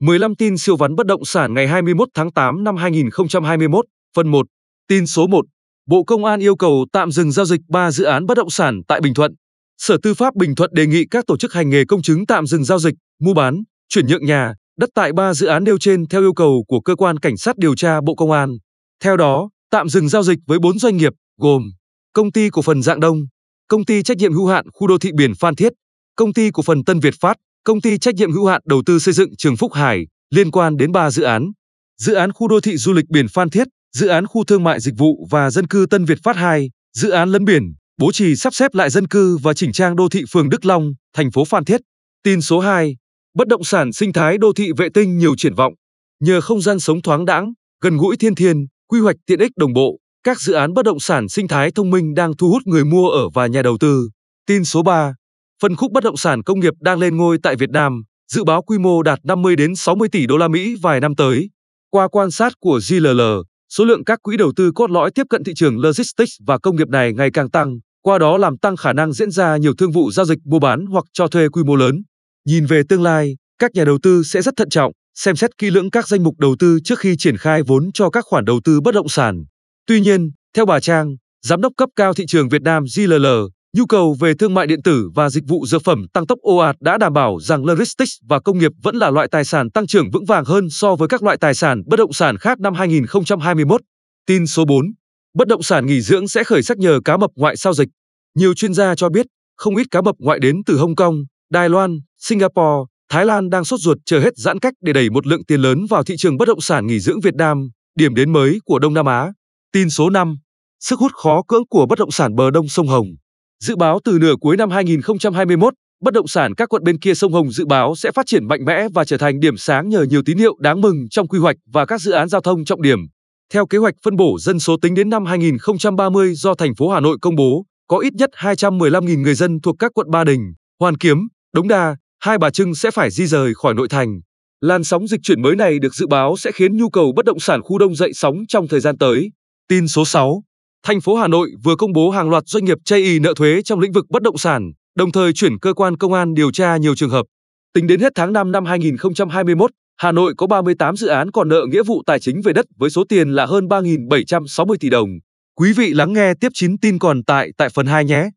15 tin siêu vắn bất động sản ngày 21 tháng 8 năm 2021, phần 1. Tin số 1. Bộ Công an yêu cầu tạm dừng giao dịch 3 dự án bất động sản tại Bình Thuận. Sở Tư pháp Bình Thuận đề nghị các tổ chức hành nghề công chứng tạm dừng giao dịch, mua bán, chuyển nhượng nhà, đất tại 3 dự án nêu trên theo yêu cầu của cơ quan cảnh sát điều tra Bộ Công an. Theo đó, tạm dừng giao dịch với 4 doanh nghiệp gồm Công ty cổ phần Dạng Đông, Công ty trách nhiệm hữu hạn khu đô thị biển Phan Thiết, Công ty cổ phần Tân Việt Phát, Công ty trách nhiệm hữu hạn đầu tư xây dựng Trường Phúc Hải liên quan đến 3 dự án. Dự án khu đô thị du lịch biển Phan Thiết, dự án khu thương mại dịch vụ và dân cư Tân Việt Phát 2, dự án lấn biển, bố trì sắp xếp lại dân cư và chỉnh trang đô thị phường Đức Long, thành phố Phan Thiết. Tin số 2, bất động sản sinh thái đô thị vệ tinh nhiều triển vọng. Nhờ không gian sống thoáng đãng, gần gũi thiên thiên, quy hoạch tiện ích đồng bộ, các dự án bất động sản sinh thái thông minh đang thu hút người mua ở và nhà đầu tư. Tin số 3, phân khúc bất động sản công nghiệp đang lên ngôi tại Việt Nam, dự báo quy mô đạt 50 đến 60 tỷ đô la Mỹ vài năm tới. Qua quan sát của GLL, số lượng các quỹ đầu tư cốt lõi tiếp cận thị trường logistics và công nghiệp này ngày càng tăng, qua đó làm tăng khả năng diễn ra nhiều thương vụ giao dịch mua bán hoặc cho thuê quy mô lớn. Nhìn về tương lai, các nhà đầu tư sẽ rất thận trọng, xem xét kỹ lưỡng các danh mục đầu tư trước khi triển khai vốn cho các khoản đầu tư bất động sản. Tuy nhiên, theo bà Trang, giám đốc cấp cao thị trường Việt Nam GLL, nhu cầu về thương mại điện tử và dịch vụ dược phẩm tăng tốc ồ ạt đã đảm bảo rằng logistics và công nghiệp vẫn là loại tài sản tăng trưởng vững vàng hơn so với các loại tài sản bất động sản khác năm 2021. Tin số 4. Bất động sản nghỉ dưỡng sẽ khởi sắc nhờ cá mập ngoại sau dịch. Nhiều chuyên gia cho biết, không ít cá mập ngoại đến từ Hồng Kông, Đài Loan, Singapore, Thái Lan đang sốt ruột chờ hết giãn cách để đẩy một lượng tiền lớn vào thị trường bất động sản nghỉ dưỡng Việt Nam, điểm đến mới của Đông Nam Á. Tin số 5. Sức hút khó cưỡng của bất động sản bờ đông sông Hồng. Dự báo từ nửa cuối năm 2021, bất động sản các quận bên kia sông Hồng dự báo sẽ phát triển mạnh mẽ và trở thành điểm sáng nhờ nhiều tín hiệu đáng mừng trong quy hoạch và các dự án giao thông trọng điểm. Theo kế hoạch phân bổ dân số tính đến năm 2030 do thành phố Hà Nội công bố, có ít nhất 215.000 người dân thuộc các quận Ba Đình, Hoàn Kiếm, Đống Đa, Hai Bà Trưng sẽ phải di rời khỏi nội thành. Làn sóng dịch chuyển mới này được dự báo sẽ khiến nhu cầu bất động sản khu đông dậy sóng trong thời gian tới. Tin số 6. Thành phố Hà Nội vừa công bố hàng loạt doanh nghiệp chây ý nợ thuế trong lĩnh vực bất động sản, đồng thời chuyển cơ quan công an điều tra nhiều trường hợp. Tính đến hết tháng 5 năm 2021, Hà Nội có 38 dự án còn nợ nghĩa vụ tài chính về đất với số tiền là hơn 3.760 tỷ đồng. Quý vị lắng nghe tiếp 9 tin còn tại tại phần 2 nhé.